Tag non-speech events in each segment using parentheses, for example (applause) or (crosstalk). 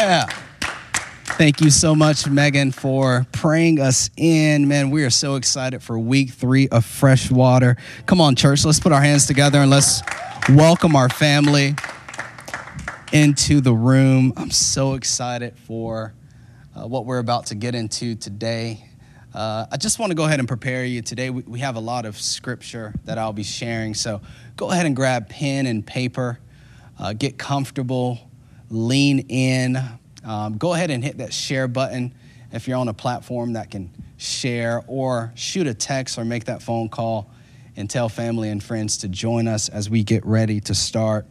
Yeah. Thank you so much, Megan, for praying us in. Man, we are so excited for week three of Fresh Water. Come on, church, let's put our hands together and let's welcome our family into the room. I'm so excited for uh, what we're about to get into today. Uh, I just want to go ahead and prepare you today. We, we have a lot of scripture that I'll be sharing, so go ahead and grab pen and paper, uh, get comfortable, lean in. Um, go ahead and hit that share button if you're on a platform that can share, or shoot a text or make that phone call and tell family and friends to join us as we get ready to start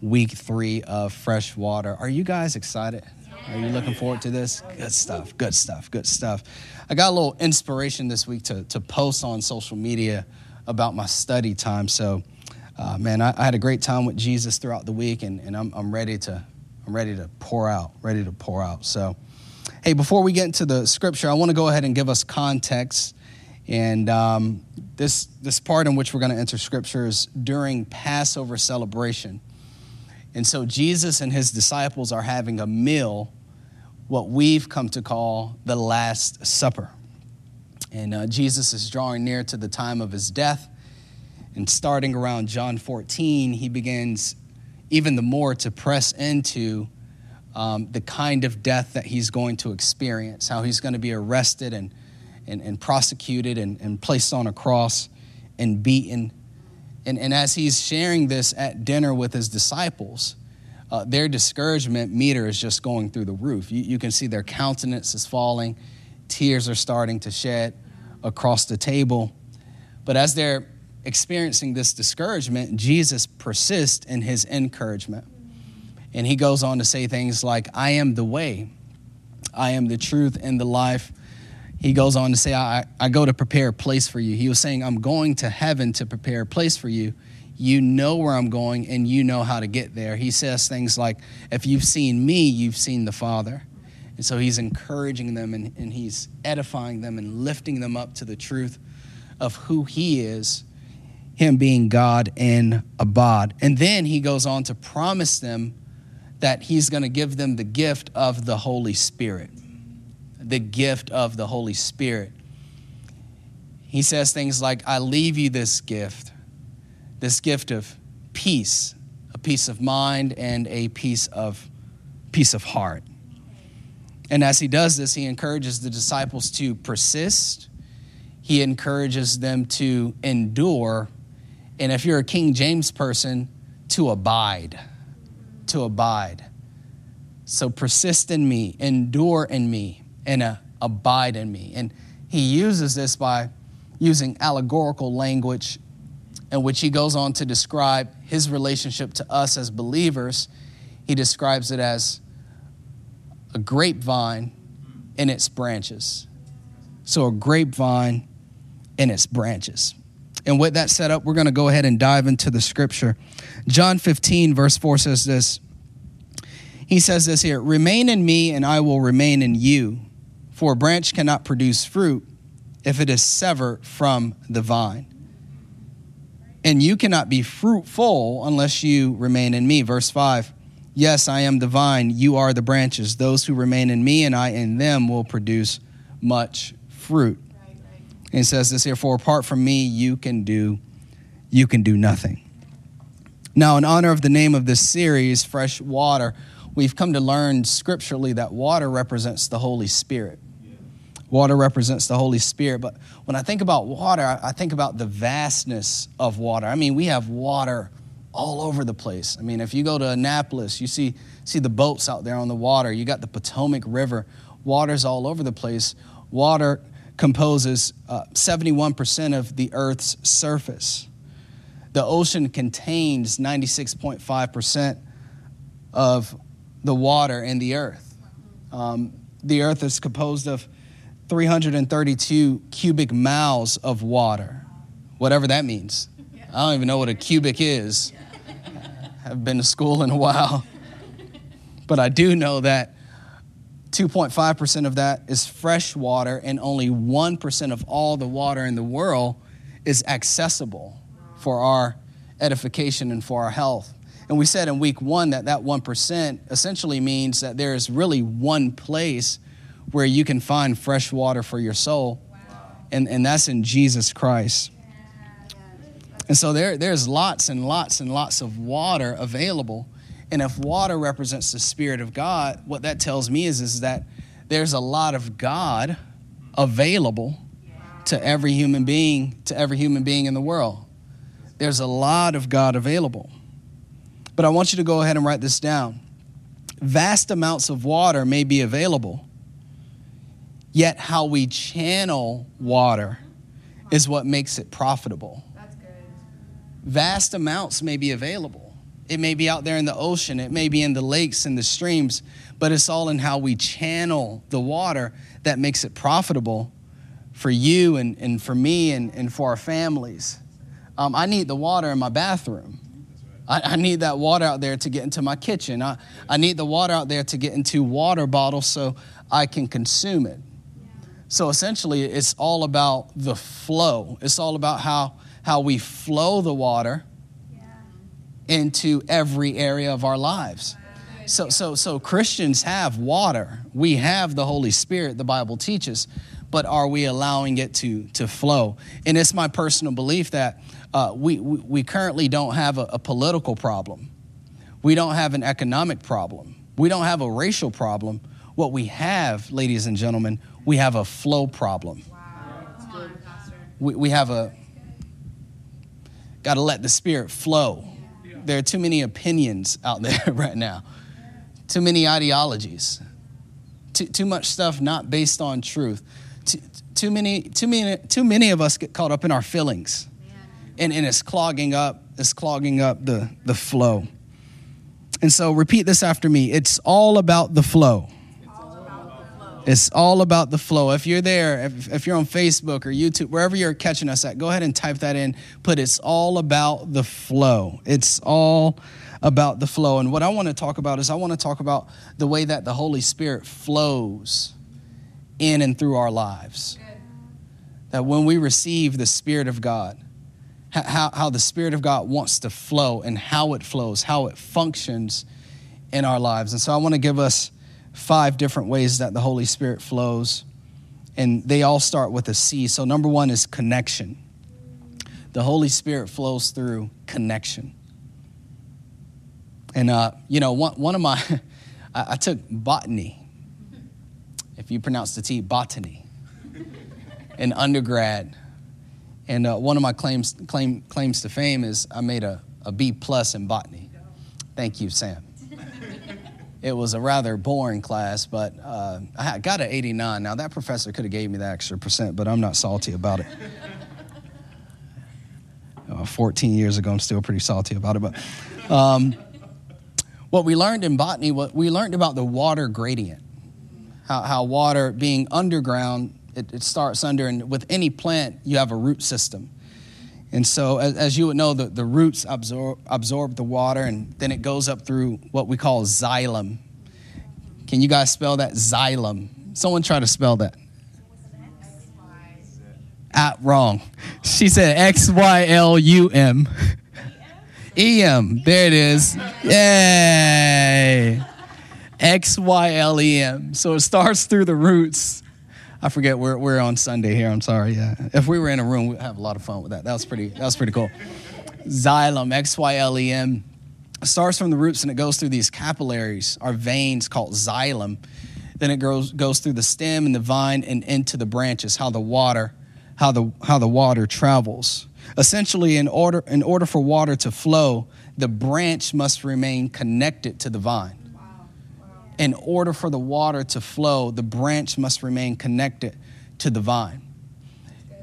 week three of Fresh Water. Are you guys excited? Are you looking forward to this? Good stuff, good stuff, good stuff. I got a little inspiration this week to, to post on social media about my study time. So, uh, man, I, I, had a great time with Jesus throughout the week, and, and I'm, I'm ready to I'm ready to pour out, ready to pour out. So, hey, before we get into the scripture, I want to go ahead and give us context. And um, this this part in which we're going to enter scripture is during Passover celebration. And so Jesus and his disciples are having a meal, what we've come to call the Last Supper. And uh, Jesus is drawing near to the time of his death. And starting around John 14, he begins even the more to press into um, the kind of death that he's going to experience, how he's going to be arrested and, and, and prosecuted and, and placed on a cross and beaten and, and as he's sharing this at dinner with his disciples, uh, their discouragement meter is just going through the roof. You, you can see their countenance is falling, tears are starting to shed across the table. But as they're experiencing this discouragement, Jesus persists in his encouragement. And he goes on to say things like, I am the way, I am the truth and the life he goes on to say, I, I go to prepare a place for you. He was saying, I'm going to heaven to prepare a place for you. You know where I'm going and you know how to get there. He says things like, If you've seen me, you've seen the Father. And so he's encouraging them and, and he's edifying them and lifting them up to the truth of who he is, him being God and Abad. And then he goes on to promise them that he's going to give them the gift of the Holy Spirit the gift of the Holy Spirit. He says things like, I leave you this gift, this gift of peace, a peace of mind, and a peace of peace of heart. And as he does this, he encourages the disciples to persist. He encourages them to endure. And if you're a King James person, to abide. To abide. So persist in me, endure in me, and uh, abide in me. And he uses this by using allegorical language in which he goes on to describe his relationship to us as believers. He describes it as a grapevine in its branches. So, a grapevine in its branches. And with that set up, we're going to go ahead and dive into the scripture. John 15, verse 4 says this. He says this here Remain in me, and I will remain in you. For a branch cannot produce fruit if it is severed from the vine. And you cannot be fruitful unless you remain in me. Verse 5 Yes, I am the vine, you are the branches. Those who remain in me and I in them will produce much fruit. And it says this here, for apart from me, you can do you can do nothing. Now, in honor of the name of this series, Fresh Water, we've come to learn scripturally that water represents the Holy Spirit. Water represents the Holy Spirit. But when I think about water, I think about the vastness of water. I mean, we have water all over the place. I mean, if you go to Annapolis, you see, see the boats out there on the water. You got the Potomac River. Water's all over the place. Water composes uh, 71% of the Earth's surface. The ocean contains 96.5% of the water in the earth. Um, the earth is composed of 332 cubic miles of water, whatever that means. I don't even know what a cubic is. (laughs) I haven't been to school in a while. But I do know that 2.5% of that is fresh water, and only 1% of all the water in the world is accessible for our edification and for our health. And we said in week one that that 1% essentially means that there is really one place where you can find fresh water for your soul, wow. and, and that's in Jesus Christ. And so there, there's lots and lots and lots of water available. And if water represents the Spirit of God, what that tells me is, is that there's a lot of God available to every human being, to every human being in the world. There's a lot of God available. But I want you to go ahead and write this down. Vast amounts of water may be available, yet how we channel water is what makes it profitable. That's good. Vast amounts may be available. It may be out there in the ocean, it may be in the lakes and the streams, but it's all in how we channel the water that makes it profitable for you and, and for me and, and for our families. Um, I need the water in my bathroom. I, I, need that water out there to get into my kitchen. I, I need the water out there to get into water bottles so I can consume it. So essentially, it's all about the flow. It's all about how, how we flow the water into every area of our lives. So, so, so Christians have water. We have the Holy Spirit, the Bible teaches, but are we allowing it to, to flow? And it's my personal belief that uh, we, we currently don't have a, a political problem. We don't have an economic problem. We don't have a racial problem. What we have, ladies and gentlemen, we have a flow problem. Wow. On, we, we have a, got to let the Spirit flow. There are too many opinions out (laughs) there right now, too many ideologies, too, too much stuff not based on truth. Too, too, many, too, many, too many of us get caught up in our feelings. And, and it's clogging up it's clogging up the, the flow. And so repeat this after me. It's all about the flow it's all about the flow. If you're there, if, if, you're on Facebook or YouTube, wherever you're catching us at, go ahead and type that in. Put it's all about the flow. It's all about the flow. And what I want to talk about is I want to talk about the way that the Holy Spirit flows in and through our lives. That when we receive the Spirit of God, how, how the Spirit of God wants to flow and how it flows, how it functions in our lives. And so I want to give us five different ways that the Holy Spirit flows. And they all start with a C. So, number one is connection. The Holy Spirit flows through connection. And, uh, you know, one, one of my, (laughs) I, I took botany, if you pronounce the T, botany, (laughs) in undergrad. And uh, one of my claims, claim, claims to fame is I made a, a B plus in botany. Thank you, Sam. It was a rather boring class, but uh, I got an 89. Now, that professor could have gave me that extra percent, but I'm not salty about it. (laughs) Uh, 14 years ago, I'm still pretty salty about it. But um, what we learned in botany, what we learned about the water gradient, how, how water being underground it, it starts under, and with any plant, you have a root system. And so, as, as, you would know, the, the roots absorb, absorb the water and then it goes up through what we call xylem. Can you guys spell that? Xylem. Someone try to spell that. At wrong. She said X Y L U M. E M. There it is. Yay. X Y L E M. So it starts through the roots I forget we're, we're on Sunday here. I'm sorry. Yeah. If we were in a room, we'd have a lot of fun with that. That was pretty, that was pretty cool. Xylem, X Y L E M, starts from the roots and it goes through these capillaries, our veins called xylem. Then it goes, goes through the stem and the vine and into the branches, how the water, how the, how the water travels. Essentially, in order, in order for water to flow, the branch must remain connected to the vine in order for the water to flow, the branch must remain connected to the vine.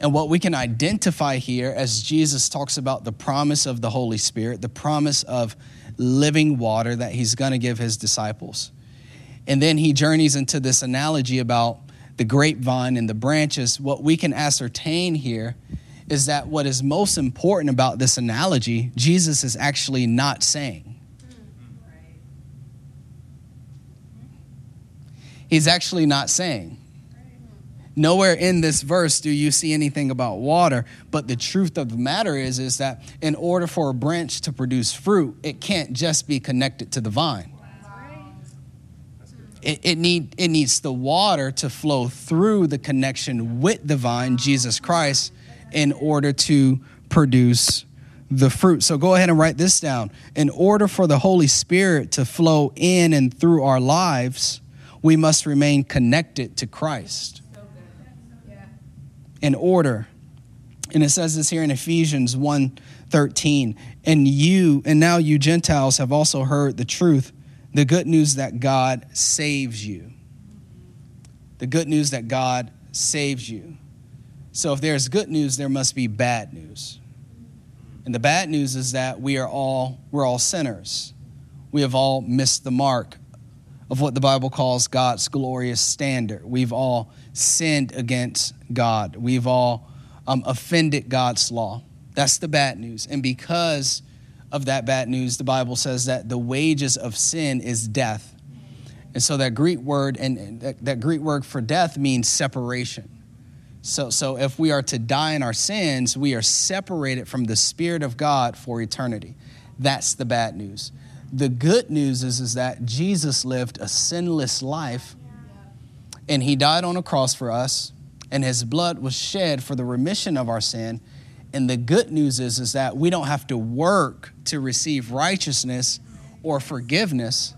And what we can identify here as Jesus talks about the promise of the Holy Spirit, the promise of living water that he's going to give his disciples. And then he journeys into this analogy about the grapevine and the branches. What we can ascertain here is that what is most important about this analogy, Jesus is actually not saying. He's actually not saying. Nowhere in this verse do you see anything about water, but the truth of the matter is is that in order for a branch to produce fruit, it can't just be connected to the vine. It, it, need, it needs the water to flow through the connection with the vine, Jesus Christ, in order to produce the fruit. So go ahead and write this down. In order for the Holy Spirit to flow in and through our lives, we must remain connected to Christ. In order. And it says this here in Ephesians 1 13. And you, and now you Gentiles have also heard the truth, the good news that God saves you. The good news that God saves you. So if there's good news, there must be bad news. And the bad news is that we are all we're all sinners. We have all missed the mark of what the Bible calls God's glorious standard. We've all sinned against God. We've all um, offended God's law. That's the bad news. And because of that bad news, the Bible says that the wages of sin is death. And so that Greek word and that, that Greek word for death means separation. So, so if we are to die in our sins, we are separated from the Spirit of God for eternity. That's the bad news. The good news is, is that Jesus lived a sinless life and he died on a cross for us and his blood was shed for the remission of our sin. And the good news is, is that we don't have to work to receive righteousness or forgiveness.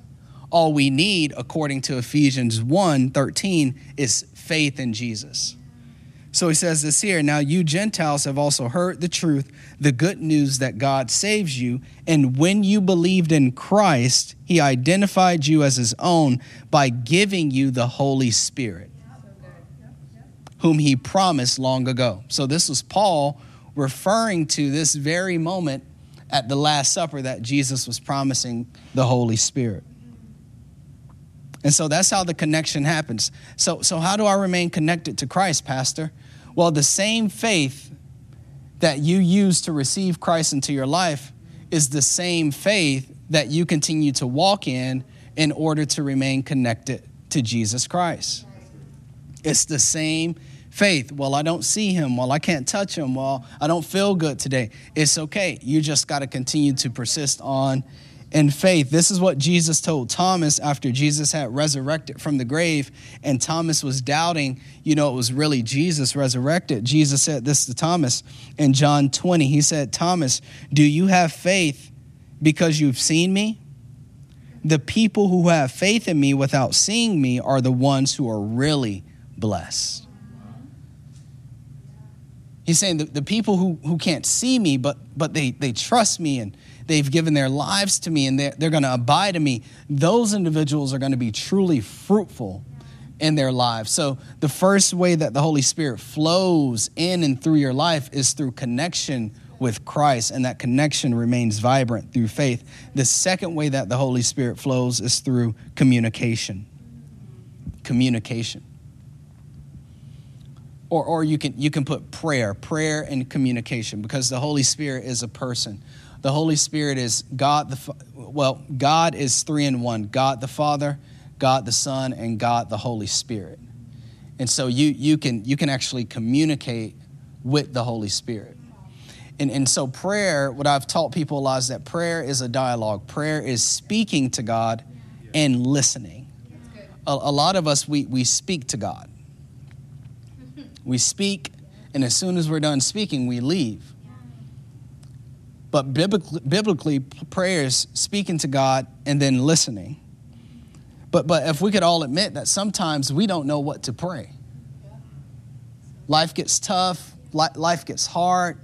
All we need, according to Ephesians 1 13, is faith in Jesus. So he says this here Now you Gentiles have also heard the truth, the good news that God saves you. And when you believed in Christ, he identified you as his own by giving you the Holy Spirit, whom he promised long ago. So this was Paul referring to this very moment at the Last Supper that Jesus was promising the Holy Spirit. And so that's how the connection happens. So, so how do I remain connected to Christ, Pastor? Well, the same faith that you use to receive Christ into your life is the same faith that you continue to walk in in order to remain connected to Jesus Christ. It's the same faith. Well, I don't see him. Well, I can't touch him. Well, I don't feel good today. It's okay. You just got to continue to persist on in faith. This is what Jesus told Thomas after Jesus had resurrected from the grave, and Thomas was doubting, you know, it was really Jesus resurrected. Jesus said this to Thomas in John 20. He said, Thomas, do you have faith because you've seen me? The people who have faith in me without seeing me are the ones who are really blessed. He's saying the, the people who, who can't see me, but, but they, they trust me and they've given their lives to me and they're, they're going to abide in me, those individuals are going to be truly fruitful in their lives. So, the first way that the Holy Spirit flows in and through your life is through connection with Christ, and that connection remains vibrant through faith. The second way that the Holy Spirit flows is through communication. Communication. Or, or you, can, you can put prayer, prayer and communication, because the Holy Spirit is a person. The Holy Spirit is God the well, God is three in one. God the Father, God the Son, and God the Holy Spirit. And so you you can you can actually communicate with the Holy Spirit. And, and so prayer, what I've taught people a lot is that prayer is a dialogue. Prayer is speaking to God and listening. A, a lot of us we we speak to God. We speak, and as soon as we're done speaking, we leave. But biblically, biblically, prayer is speaking to God and then listening. But, but if we could all admit that sometimes we don't know what to pray. Life gets tough, life gets hard,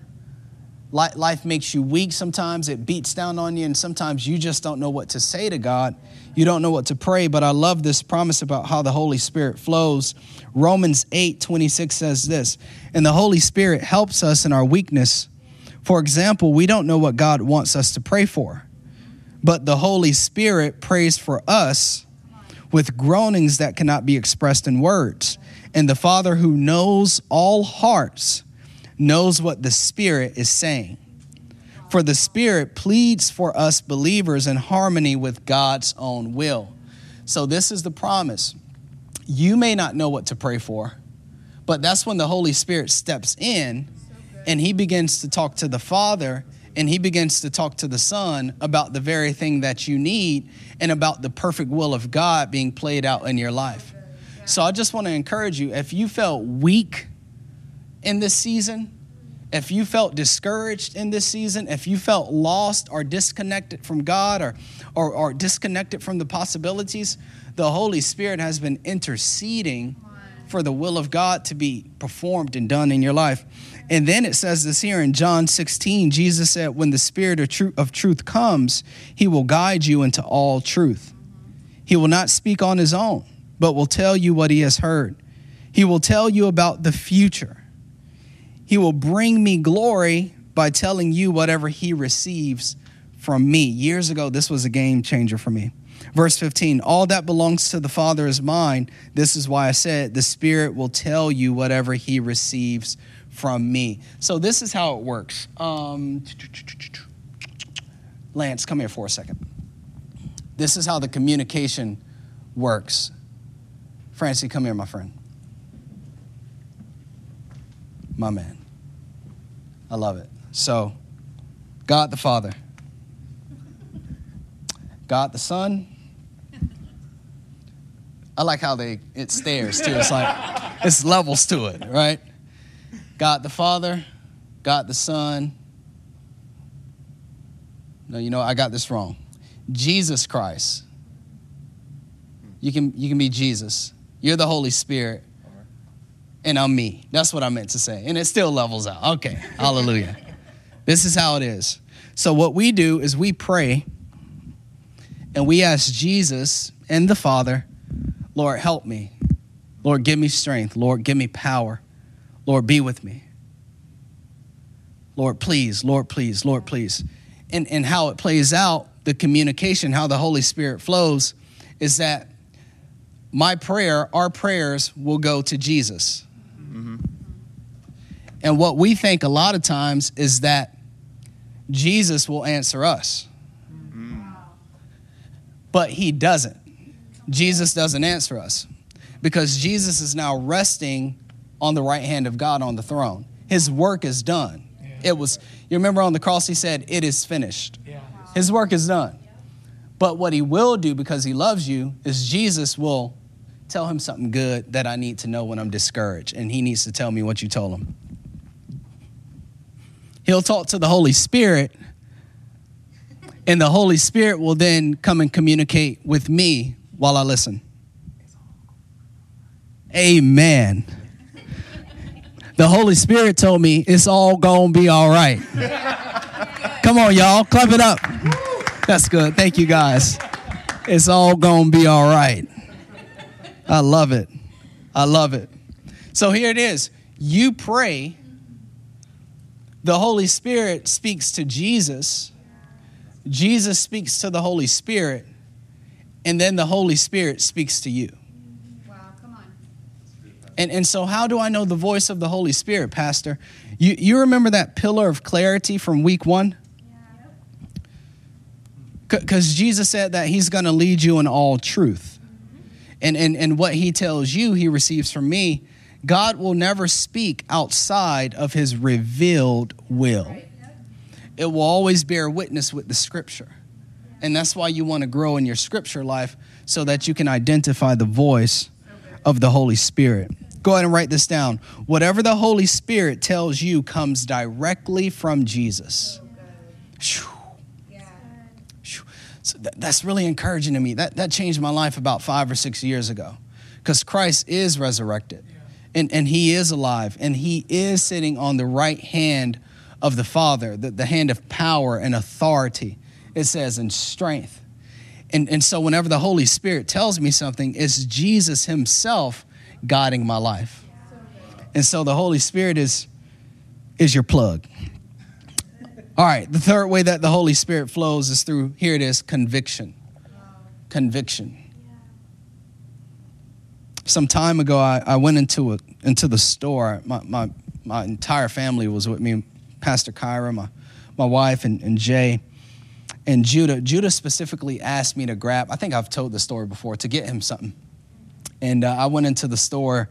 life makes you weak sometimes, it beats down on you, and sometimes you just don't know what to say to God. You don't know what to pray, but I love this promise about how the Holy Spirit flows. Romans 8 26 says this, and the Holy Spirit helps us in our weakness for example, we don't know what God wants us to pray for, but the Holy Spirit prays for us with groanings that cannot be expressed in words. And the Father who knows all hearts knows what the Spirit is saying. For the Spirit pleads for us believers in harmony with God's own will. So, this is the promise. You may not know what to pray for, But that's when the Holy Spirit steps in and he begins to talk to the Father and he begins to talk to the Son about the very thing that you need and about the perfect will of God being played out in your life. So I just want to encourage you if you felt weak in this season, if you felt discouraged in this season, if you felt lost or disconnected from God or, or, or disconnected from the possibilities, the Holy Spirit has been interceding for the will of God to be performed and done in your life. And then it says this here in John 16 Jesus said, When the Spirit of, truth, of truth comes, he will guide you into all truth. He will not speak on his own, but will tell you what he has heard. He will tell you about the future. He will bring me glory by telling you whatever he receives from me. Years ago, this was a game changer for me. Verse 15 All that belongs to the Father is mine. This is why I said, The Spirit will tell you whatever he receives from me. So this is how it works. Um, Lance, come here for a second. This is how the communication works. Francie, come here, my friend. My man. I love it. So, God the Father, God the Son. I like how they it stairs too. It's like it's levels to it, right? God the Father, God the Son. No, you know, I got this wrong. Jesus Christ. You can, you can be Jesus. You're the Holy Spirit. And I'm me. That's what I meant to say. And it still levels out. Okay. (laughs) Hallelujah. This is how it is. So, what we do is we pray and we ask Jesus and the Father, Lord, help me. Lord, give me strength. Lord, give me power. Lord, be with me. Lord, please, Lord, please, Lord, please. And, and how it plays out, the communication, how the Holy Spirit flows, is that my prayer, our prayers will go to Jesus. Mm-hmm. And what we think a lot of times is that Jesus will answer us. Mm-hmm. But he doesn't. Jesus doesn't answer us because Jesus is now resting on the right hand of God on the throne. His work is done. Yeah. It was, you remember on the cross, he said, It is finished. Yeah. His work is done. But what he will do because he loves you is Jesus will tell him something good that I need to know when I'm discouraged. And he needs to tell me what you told him. He'll talk to the Holy Spirit, and the Holy Spirit will then come and communicate with me while I listen. Amen the Holy Spirit told me it's all gonna be all right. Come on, y'all, clap it up. That's good. Thank you, guys. It's all gonna be all right. I love it. I love it. So here it is. You pray, the Holy Spirit speaks to Jesus, Jesus speaks to the Holy Spirit, and then the Holy Spirit speaks to you. And, and so, how do I know the voice of the Holy Spirit, Pastor? You, you remember that pillar of clarity from week one? Because Jesus said that He's going to lead you in all truth. And, and, and what He tells you, He receives from me. God will never speak outside of His revealed will, it will always bear witness with the scripture. And that's why you want to grow in your scripture life so that you can identify the voice of the Holy Spirit. Go ahead and write this down. Whatever the Holy Spirit tells you comes directly from Jesus. So that's really encouraging to me. That, that changed my life about five or six years ago because Christ is resurrected and, and he is alive and he is sitting on the right hand of the Father, the, the hand of power and authority, it says, and strength. And, and so, whenever the Holy Spirit tells me something, it's Jesus himself guiding my life. And so the Holy Spirit is, is your plug. All right, the third way that the Holy Spirit flows is through, here it is, conviction. Conviction. Some time ago, I, I went into, a, into the store. My, my, my entire family was with me Pastor Kyra, my, my wife, and, and Jay and Judah. Judah specifically asked me to grab, I think I've told the story before, to get him something. And uh, I went into the store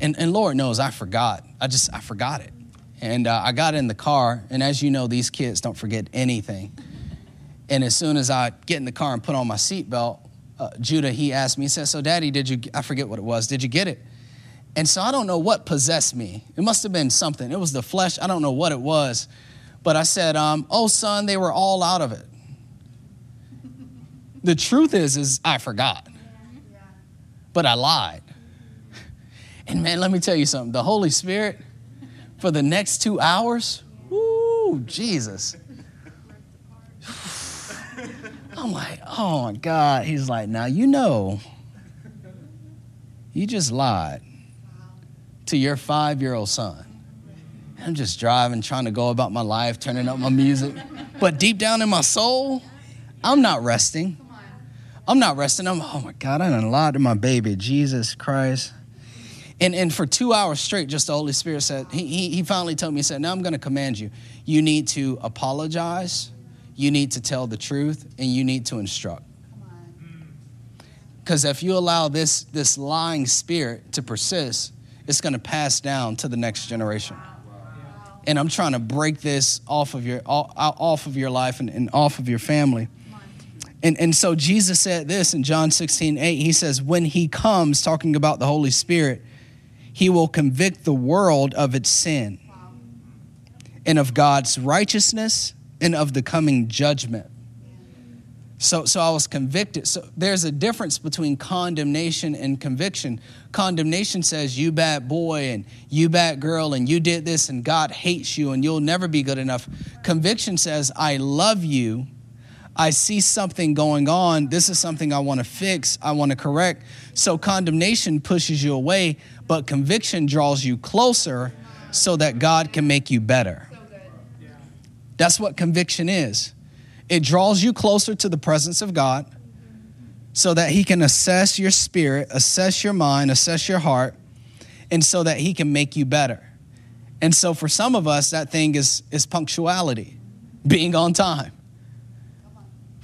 And, and Lord knows I forgot. I just, I forgot it. And uh, I got in the car, and as you know, these kids don't forget anything. And as soon as I get in the car and put on my seatbelt, uh, Judah, he asked me, he said, So, Daddy, did you, I forget what it was, did you get it? And so I don't know what possessed me. It must have been something. It was the flesh. I don't know what it was. But I said, um, Oh, son, they were all out of it. The truth is, is I forgot. But I lied. And man, let me tell you something. The Holy Spirit, for the next two hours, whoo, Jesus. I'm like, oh my God. He's like, now you know, you just lied to your five year old son. I'm just driving, trying to go about my life, turning up my music. But deep down in my soul, I'm not resting. I'm not resting. I'm, oh my God, I done lied to my baby, Jesus Christ. And, and for two hours straight, just the Holy Spirit said, he, he, he finally told me, he said, Now I'm going to command you. You need to apologize, you need to tell the truth, and you need to instruct. Because if you allow this, this lying spirit to persist, it's going to pass down to the next generation. And I'm trying to break this off of your, off of your life and, and off of your family. And, and so Jesus said this in John 16, 8. He says, When he comes, talking about the Holy Spirit, he will convict the world of its sin and of God's righteousness and of the coming judgment. So, so I was convicted. So there's a difference between condemnation and conviction. Condemnation says, you bad boy and you bad girl and you did this and God hates you and you'll never be good enough. Conviction says, I love you. I see something going on. This is something I want to fix. I want to correct. So condemnation pushes you away, but conviction draws you closer so that God can make you better. That's what conviction is. It draws you closer to the presence of God so that He can assess your spirit, assess your mind, assess your heart, and so that He can make you better. And so for some of us, that thing is, is punctuality, being on time.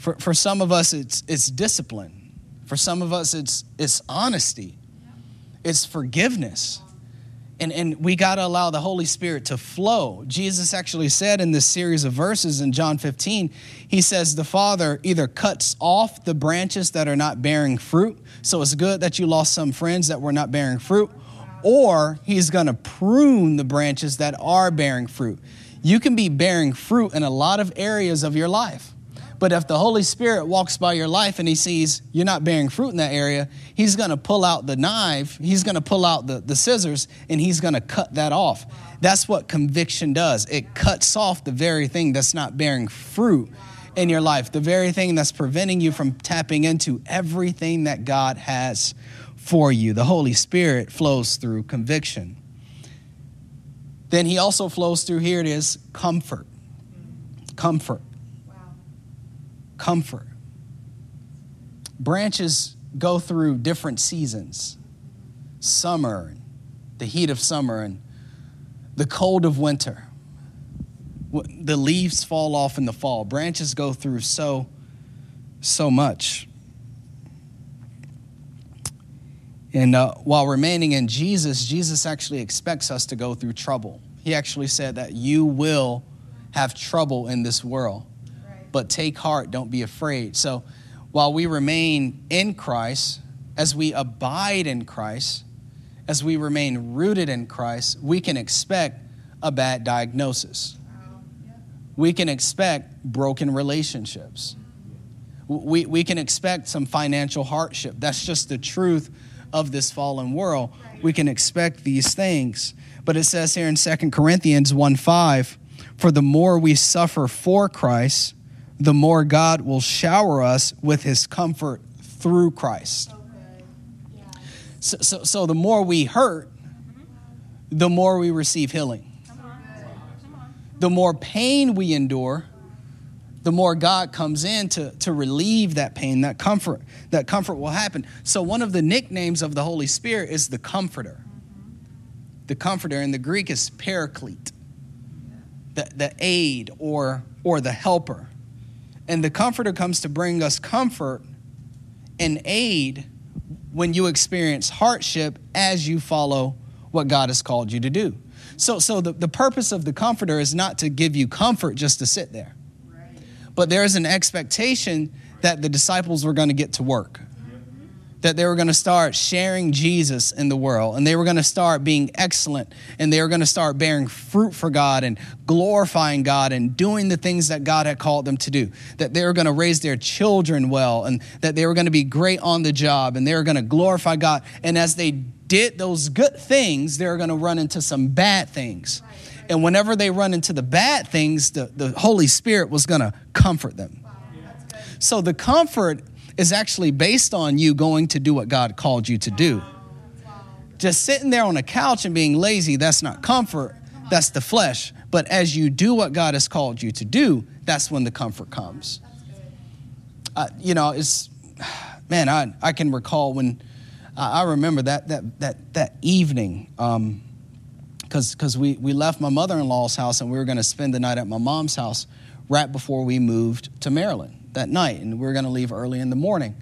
For, for some of us, it's, it's discipline. For some of us, it's, it's honesty, it's forgiveness and, and we got to allow the Holy Spirit to flow. Jesus actually said in this series of verses in John 15, he says, The Father either cuts off the branches that are not bearing fruit. So it's good that you lost some friends that were not bearing fruit, or he's going to prune the branches that are bearing fruit. You can be bearing fruit in a lot of areas of your life. But if the Holy Spirit walks by your life and he sees you're not bearing fruit in that area, he's going to pull out the knife, he's going to pull out the, the scissors, and he's going to cut that off. That's what conviction does. It cuts off the very thing that's not bearing fruit in your life, the very thing that's preventing you from tapping into everything that God has for you. The Holy Spirit flows through conviction. Then he also flows through, here it is, comfort. Comfort comfort. Branches go through different seasons summer, the heat of summer, and the cold of winter. The leaves fall off in the fall. Branches go through so, so much. And uh, while remaining in Jesus, Jesus actually expects us to go through trouble. He actually said that you will have trouble in this world but take heart, don't be afraid. So while we remain in Christ, as we abide in Christ, as we remain rooted in Christ, we can expect a bad diagnosis. We can expect broken relationships. We, we can expect some financial hardship. That's just the truth of this fallen world. We can expect these things. But it says here in 2 Corinthians 1 5, for the more we suffer for Christ, the more God will shower us with his comfort through Christ. So, so, so the more we hurt, the more we receive healing. The more pain we endure, the more God comes in to, to relieve that pain, that comfort. That comfort will happen. So, one of the nicknames of the Holy Spirit is the Comforter. The Comforter in the Greek is Paraclete, the, the aid or, or the helper. And the Comforter comes to bring us comfort and aid when you experience hardship as you follow what God has called you to do. So, so the, the purpose of the comforter is not to give you comfort just to sit there. But there is an expectation that the disciples were going to get to work that they were going to start sharing Jesus in the world and they were going to start being excellent and they were going to start bearing fruit for God and glorifying God and doing the things that God had called them to do. That they were going to raise their children well and that they were going to be great on the job and they were going to glorify God. And as they did those good things, they were going to run into some bad things. And whenever they run into the bad things, the, the Holy Spirit was going to comfort them. So the comfort is actually based on you going to do what God called you to do. Just sitting there on a couch and being lazy, that's not comfort, that's the flesh. But as you do what God has called you to do, that's when the comfort comes. Uh, you know, it's, (sighs) man, I, I can recall when I remember that, that, that, that evening. Um, because we, we left my mother-in-law's house and we were going to spend the night at my mom's house right before we moved to maryland that night, and we are going to leave early in the morning.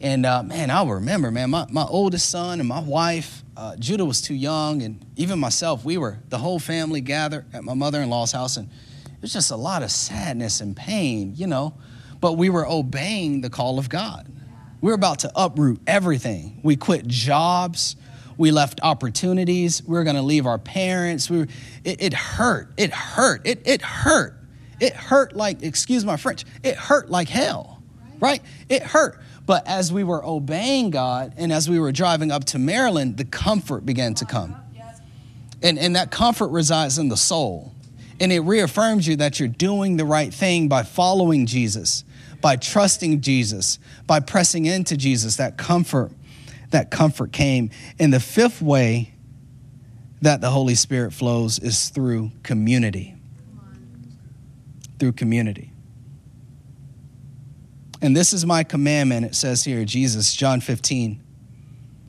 And uh, man, I remember, man, my, my oldest son and my wife, uh, Judah was too young, and even myself, we were, the whole family gathered at my mother in law's house, and it was just a lot of sadness and pain, you know. But we were obeying the call of God. We were about to uproot everything. We quit jobs, we left opportunities, we were going to leave our parents. We were, it, it hurt, it hurt, it, it hurt. It hurt like, excuse my French, it hurt like hell, right? It hurt. But as we were obeying God and as we were driving up to Maryland, the comfort began to come. And, and that comfort resides in the soul. And it reaffirms you that you're doing the right thing by following Jesus, by trusting Jesus, by pressing into Jesus. That comfort, that comfort came. And the fifth way that the Holy Spirit flows is through community through community. And this is my commandment, it says here, Jesus, John 15,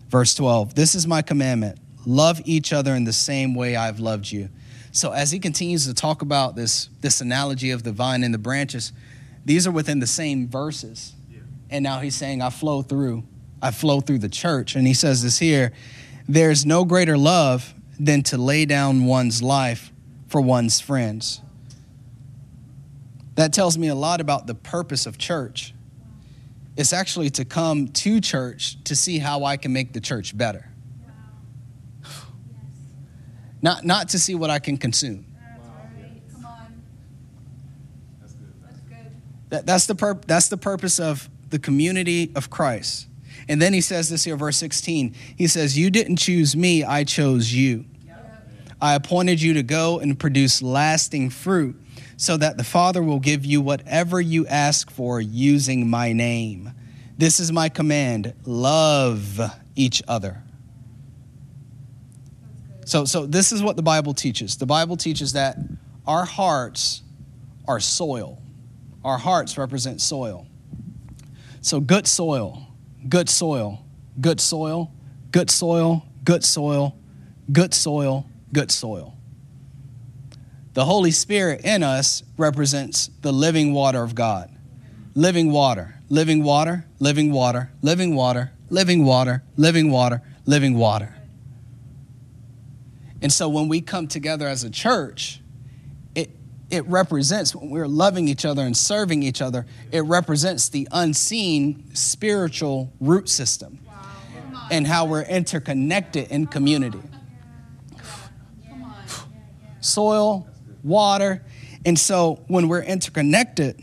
verse 12. This is my commandment love each other in the same way I've loved you. So as he continues to talk about this, this analogy of the vine and the branches, these are within the same verses. And now he's saying, I flow through, I flow through the church. And he says this here there's no greater love than to lay down one's life for one's friends. That tells me a lot about the purpose of church. It's actually to come to church to see how I can make the church better. Not, not to see what I can consume. That, that's, the that's the purpose of the community of Christ. And then he says this here, verse 16. He says, You didn't choose me, I chose you. I appointed you to go and produce lasting fruit so that the Father will give you whatever you ask for using my name. This is my command love each other. So, so this is what the Bible teaches. The Bible teaches that our hearts are soil. Our hearts represent soil. So good soil, good soil, good soil, good soil, good soil, good soil, good soil. The Holy Spirit in us represents the living water of God. Living water, living water, living water, living water, living water, living water, living water. And so when we come together as a church, it, it represents, when we're loving each other and serving each other, it represents the unseen spiritual root system and how we're interconnected in community. Soil, water. And so when we're interconnected,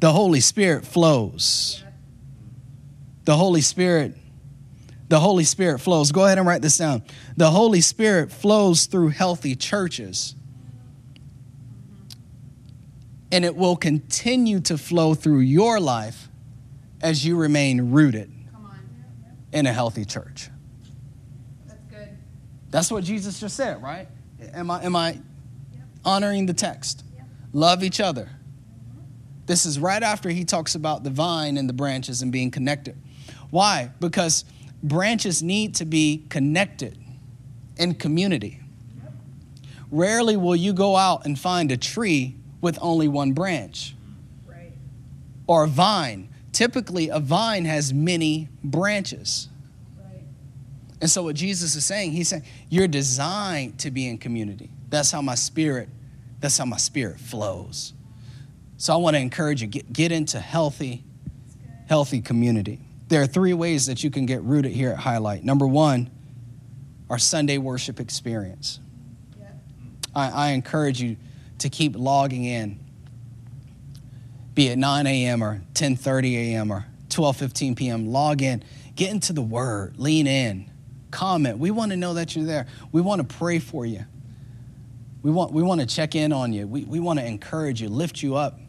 the Holy Spirit flows. The Holy Spirit, the Holy Spirit flows. Go ahead and write this down. The Holy Spirit flows through healthy churches. And it will continue to flow through your life as you remain rooted in a healthy church. That's good. That's what Jesus just said, right? Am I am I honoring the text. Love each other. This is right after he talks about the vine and the branches and being connected. Why? Because branches need to be connected in community. Rarely will you go out and find a tree with only one branch right. or a vine. Typically, a vine has many branches. Right. And so, what Jesus is saying, he's saying, you're designed to be in community. That's how my spirit, that's how my spirit flows. So, I want to encourage you get, get into healthy, healthy community. There are three ways that you can get rooted here at Highlight. Number one, our Sunday worship experience. I, I encourage you to keep logging in, be it 9 a.m. or 10:30 a.m. or 12:15 p.m. Log in, get into the Word, lean in, comment. We want to know that you're there. We want to pray for you. We want, we want to check in on you. We, we want to encourage you, lift you up,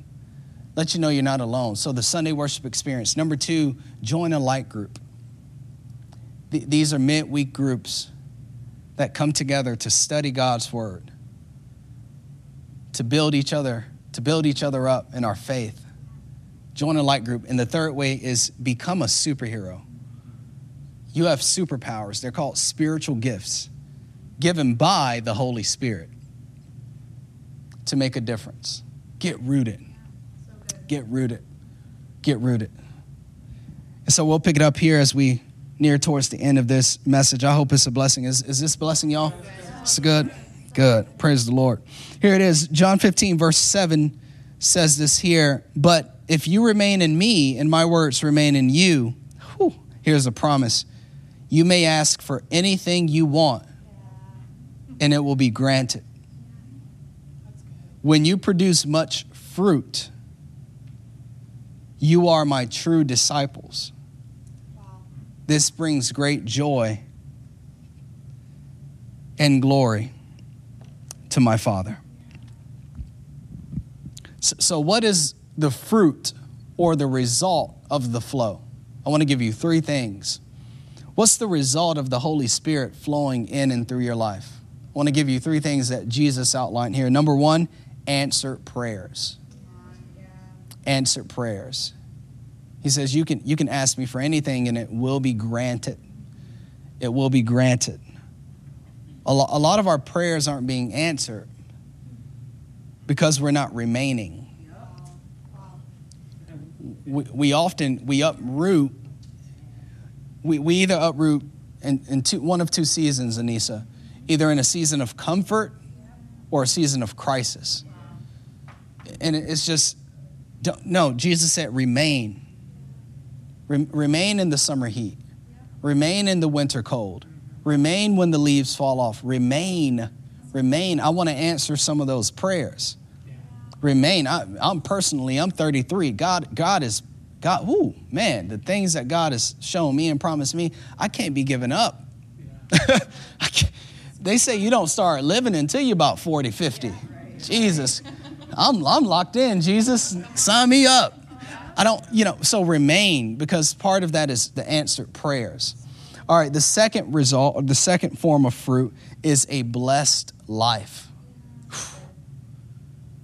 let you know you're not alone. So, the Sunday worship experience. Number two, join a light group. Th- these are midweek groups that come together to study God's Word to build each other, to build each other up in our faith. Join a light group. And the third way is become a superhero. You have superpowers. They're called spiritual gifts given by the Holy Spirit to make a difference. Get rooted. Get rooted. Get rooted. And so we'll pick it up here as we near towards the end of this message. I hope it's a blessing. Is, is this blessing, y'all? It's good. Good. Praise the Lord. Here it is. John 15, verse 7 says this here. But if you remain in me and my words remain in you, whew, here's a promise. You may ask for anything you want, and it will be granted. When you produce much fruit, you are my true disciples. This brings great joy and glory to my Father. So, what is the fruit or the result of the flow? I want to give you three things. What's the result of the Holy Spirit flowing in and through your life? I want to give you three things that Jesus outlined here. Number one, answered prayers. Answered prayers. He says, you can, you can ask me for anything and it will be granted. It will be granted a lot of our prayers aren't being answered because we're not remaining. We, we often we uproot. We, we either uproot in, in two, one of two seasons, Anissa, either in a season of comfort or a season of crisis. And it's just no. Jesus said, "Remain. Remain in the summer heat. Remain in the winter cold." Remain when the leaves fall off. Remain. Remain. I want to answer some of those prayers. Remain. I, am personally, I'm 33. God, God is, God, ooh, man, the things that God has shown me and promised me, I can't be giving up. (laughs) they say you don't start living until you're about 40, 50. Jesus. I'm, I'm locked in. Jesus, sign me up. I don't, you know, so remain because part of that is the answered prayers. All right, the second result, the second form of fruit, is a blessed life. (sighs)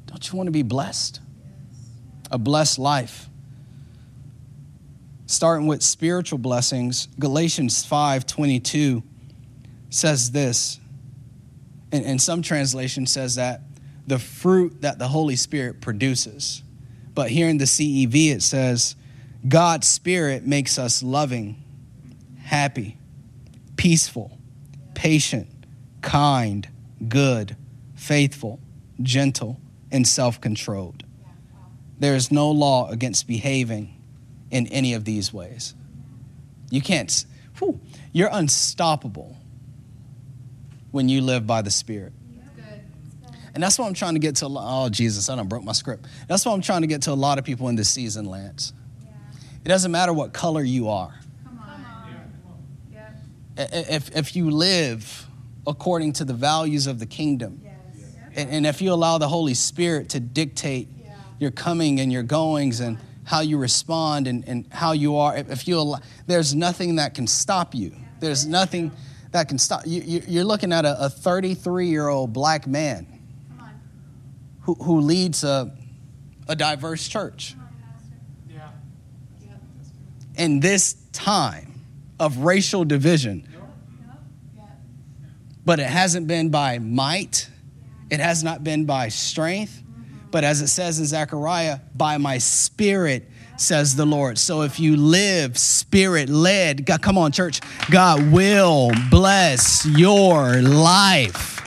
Don't you want to be blessed? A blessed life. Starting with spiritual blessings, Galatians 5 22 says this, and, and some translation says that the fruit that the Holy Spirit produces. But here in the CEV, it says, God's Spirit makes us loving happy, peaceful, patient, kind, good, faithful, gentle, and self controlled. There is no law against behaving in any of these ways. You can't, whew, you're unstoppable when you live by the Spirit. And that's what I'm trying to get to. Oh, Jesus, I don't broke my script. That's what I'm trying to get to a lot of people in this season, Lance. It doesn't matter what color you are Come on. if, if you live according to the values of the kingdom, yes. and, and, if you allow the Holy Spirit to dictate yeah. your coming and your goings and how you respond and, and how you are, if you allow, there's nothing that can stop you. There's nothing that can stop you. You're looking at a 33 year old black man who, leads a, a diverse church. In this time, of racial division. But it hasn't been by might, it has not been by strength, But as it says in Zechariah, by my spirit, says the Lord. So if you live spirit led, God, come on, church, God will bless your life.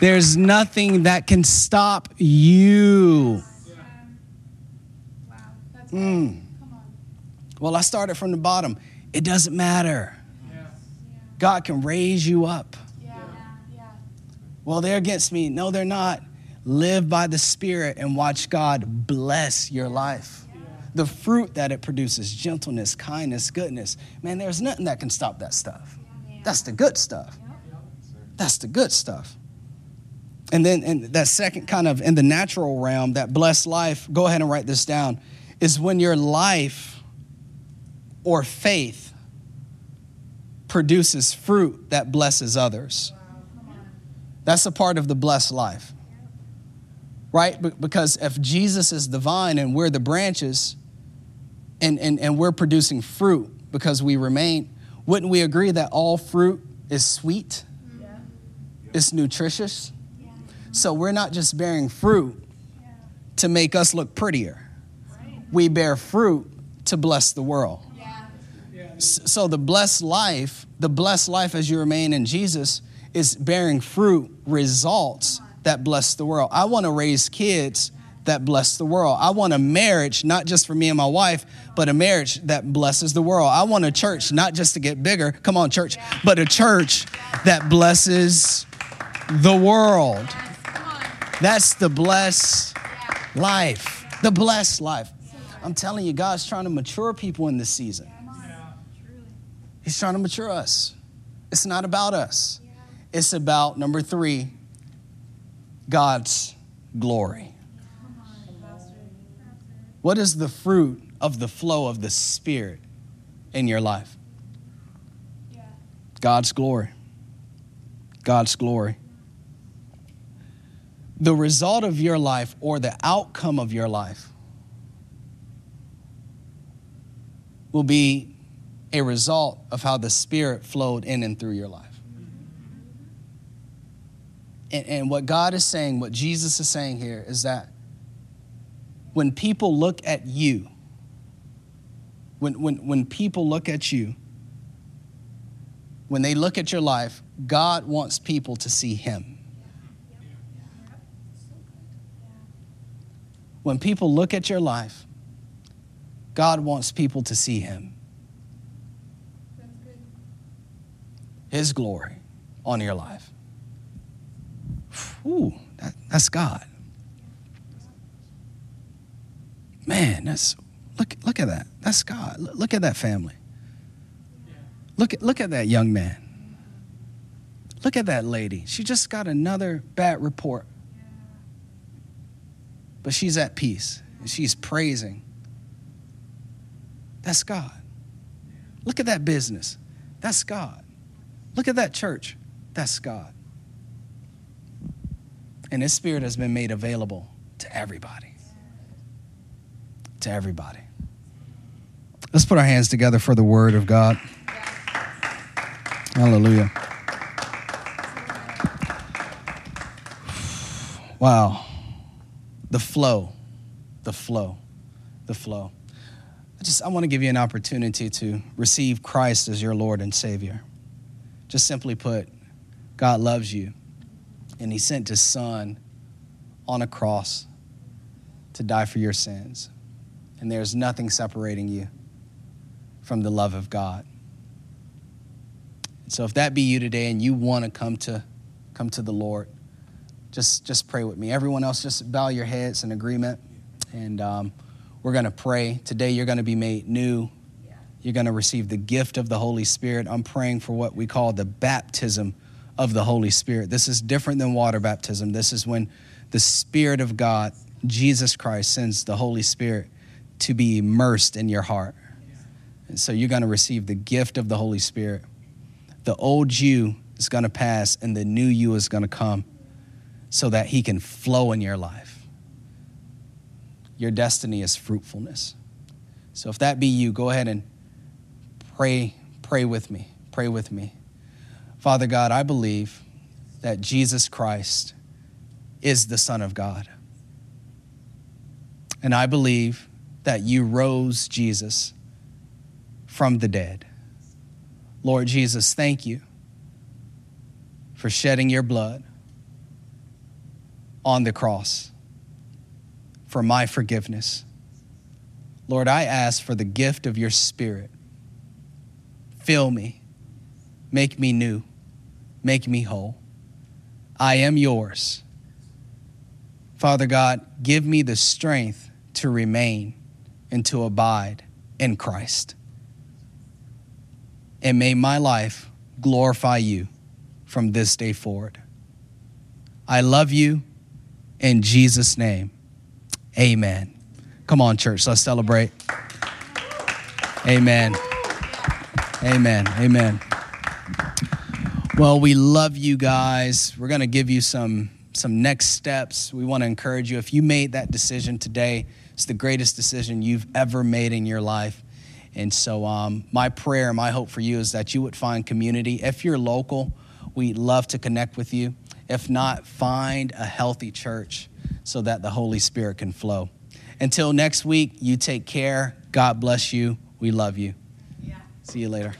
There's nothing that can stop you. Mm. Well, I started from the bottom. It doesn't matter. God can raise you up. Well, they're against me. No, they're not. Live by the Spirit and watch God bless your life. The fruit that it produces gentleness, kindness, goodness. Man, there's nothing that can stop that stuff. That's the good stuff. That's the good stuff. And then and that second kind of in the natural realm, that blessed life, go ahead and write this down, is when your life or faith produces fruit that blesses others. That's a part of the blessed life. Right? Because if Jesus is the vine and we're the branches and, and, and we're producing fruit because we remain, wouldn't we agree that all fruit is sweet? Yeah. It's nutritious? So we're not just bearing fruit to make us look prettier, we bear fruit to bless the world. So the blessed life, the blessed life as you remain in Jesus, is bearing fruit, results that bless the world. I want to raise kids that bless the world. I want a marriage, not just for me and my wife, but a marriage that blesses the world. I want a church, not just to get bigger, come on, church, but a church that blesses the world. That's the blessed life. The blessed life. I'm telling you, God's trying to mature people in this season. He's trying to mature us. It's not about us. It's about, number three, God's glory. What is the fruit of the flow of the Spirit in your life? God's glory. God's glory. The result of your life or the outcome of your life will be a result of how the Spirit flowed in and through your life. And, and what God is saying, what Jesus is saying here, is that when people look at you, when, when, when people look at you, when they look at your life, God wants people to see Him. When people look at your life, God wants people to see Him. His glory on your life. Ooh, that, that's God. Man, that's look look at that. That's God. Look at that family. Look look at that young man. Look at that lady. She just got another bad report. But she's at peace and she's praising. That's God. Look at that business. That's God. Look at that church. That's God. And His Spirit has been made available to everybody. To everybody. Let's put our hands together for the Word of God. Hallelujah. Wow. The flow, the flow, the flow. I just I want to give you an opportunity to receive Christ as your Lord and Savior. Just simply put, God loves you and he sent his son on a cross to die for your sins. And there's nothing separating you from the love of God. so if that be you today and you want to come to come to the Lord, just just pray with me. Everyone else, just bow your heads in agreement, and um, we're going to pray. Today, you're going to be made new. You're going to receive the gift of the Holy Spirit. I'm praying for what we call the baptism of the Holy Spirit. This is different than water baptism. This is when the Spirit of God, Jesus Christ, sends the Holy Spirit to be immersed in your heart. And so you're going to receive the gift of the Holy Spirit. The old you is going to pass, and the new you is going to come so that He can flow in your life. Your destiny is fruitfulness. So if that be you, go ahead and pray, pray with me. Pray with me. Father God, I believe that Jesus Christ is the Son of God. And I believe that you rose Jesus from the dead. Lord Jesus, thank you for shedding your blood on the cross for my forgiveness. Lord, I ask for the gift of your Spirit. Fill me, make me new, make me whole. I am yours. Father God, give me the strength to remain and to abide in Christ. And may my life glorify you from this day forward. I love you in Jesus' name. Amen. Come on, church, let's celebrate. Amen. Amen. Amen. Well, we love you guys. We're going to give you some some next steps. We want to encourage you if you made that decision today, it's the greatest decision you've ever made in your life. And so, um, my prayer, my hope for you is that you would find community. If you're local, we'd love to connect with you. If not, find a healthy church so that the Holy Spirit can flow. Until next week, you take care. God bless you. We love you. Yeah. See you later.